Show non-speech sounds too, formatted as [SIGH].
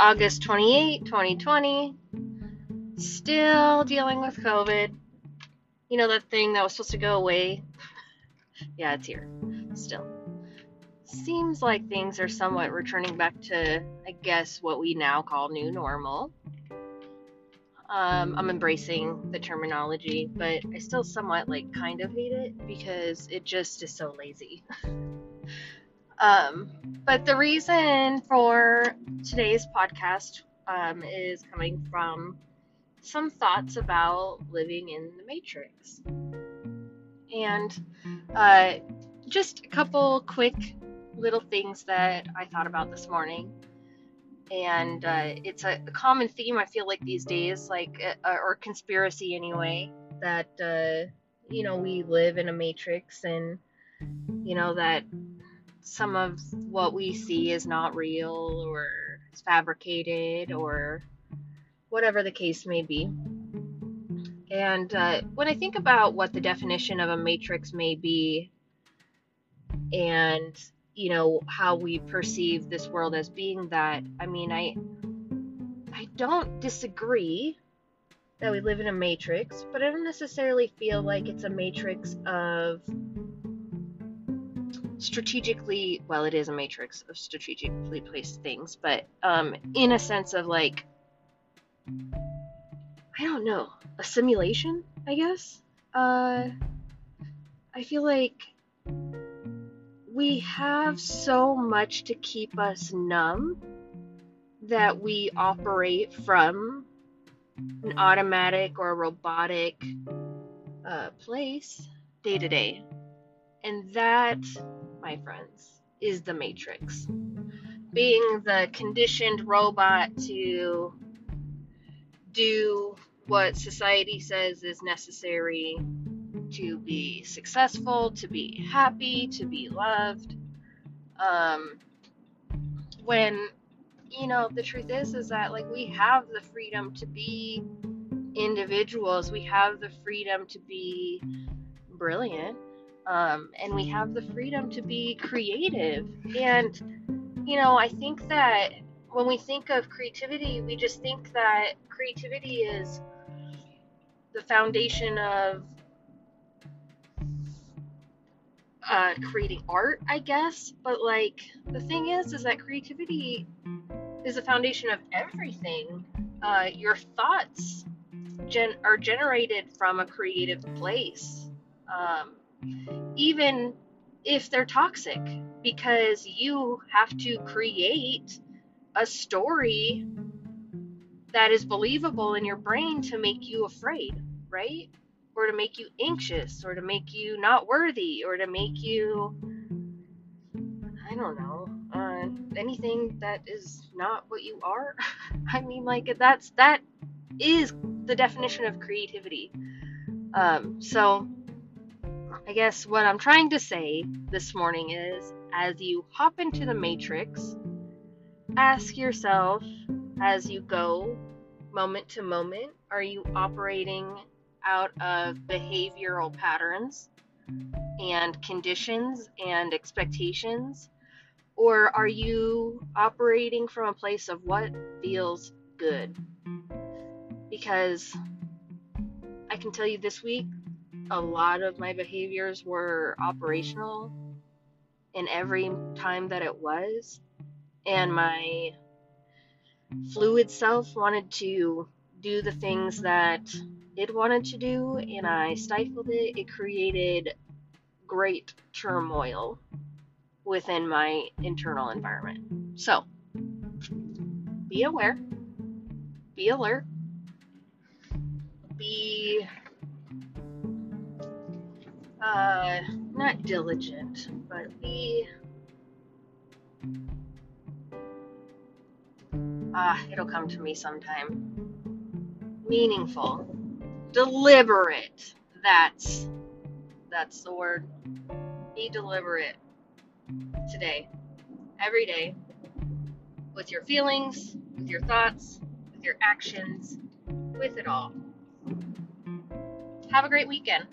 August 28, 2020. Still dealing with COVID. You know that thing that was supposed to go away? [LAUGHS] yeah, it's here. Still. Seems like things are somewhat returning back to, I guess, what we now call new normal. Um, I'm embracing the terminology, but I still somewhat like kind of hate it because it just is so lazy. [LAUGHS] um, but the reason for today's podcast um, is coming from some thoughts about living in the Matrix. And uh, just a couple quick little things that I thought about this morning and uh, it's a, common theme I feel like these days, like uh, or conspiracy anyway, that uh, you know we live in a matrix, and you know that some of what we see is not real or it's fabricated or whatever the case may be. And uh, when I think about what the definition of a matrix may be, and you know how we perceive this world as being that i mean i i don't disagree that we live in a matrix but i don't necessarily feel like it's a matrix of strategically well it is a matrix of strategically placed things but um in a sense of like i don't know a simulation i guess uh i feel like we have so much to keep us numb that we operate from an automatic or robotic uh, place day to day. And that, my friends, is the Matrix. Being the conditioned robot to do what society says is necessary to be successful, to be happy, to be loved. Um, when, you know, the truth is, is that like we have the freedom to be individuals, we have the freedom to be brilliant, um, and we have the freedom to be creative. And, you know, I think that when we think of creativity, we just think that creativity is the foundation of uh, creating art, I guess. But like the thing is, is that creativity is the foundation of everything. Uh, your thoughts gen- are generated from a creative place, um, even if they're toxic, because you have to create a story that is believable in your brain to make you afraid, right? or to make you anxious or to make you not worthy or to make you I don't know, uh, anything that is not what you are. [LAUGHS] I mean, like that's that is the definition of creativity. Um, so I guess what I'm trying to say this morning is, as you hop into the matrix, ask yourself as you go, moment to moment, are you operating out of behavioral patterns and conditions and expectations? Or are you operating from a place of what feels good? Because I can tell you this week, a lot of my behaviors were operational in every time that it was. And my fluid self wanted to do the things that it wanted to do and I stifled it, it created great turmoil within my internal environment. So, be aware, be alert, be uh, not diligent, but be ah, it'll come to me sometime. Meaningful deliberate. That's that's the word. Be deliberate today, every day, with your feelings, with your thoughts, with your actions, with it all. Have a great weekend.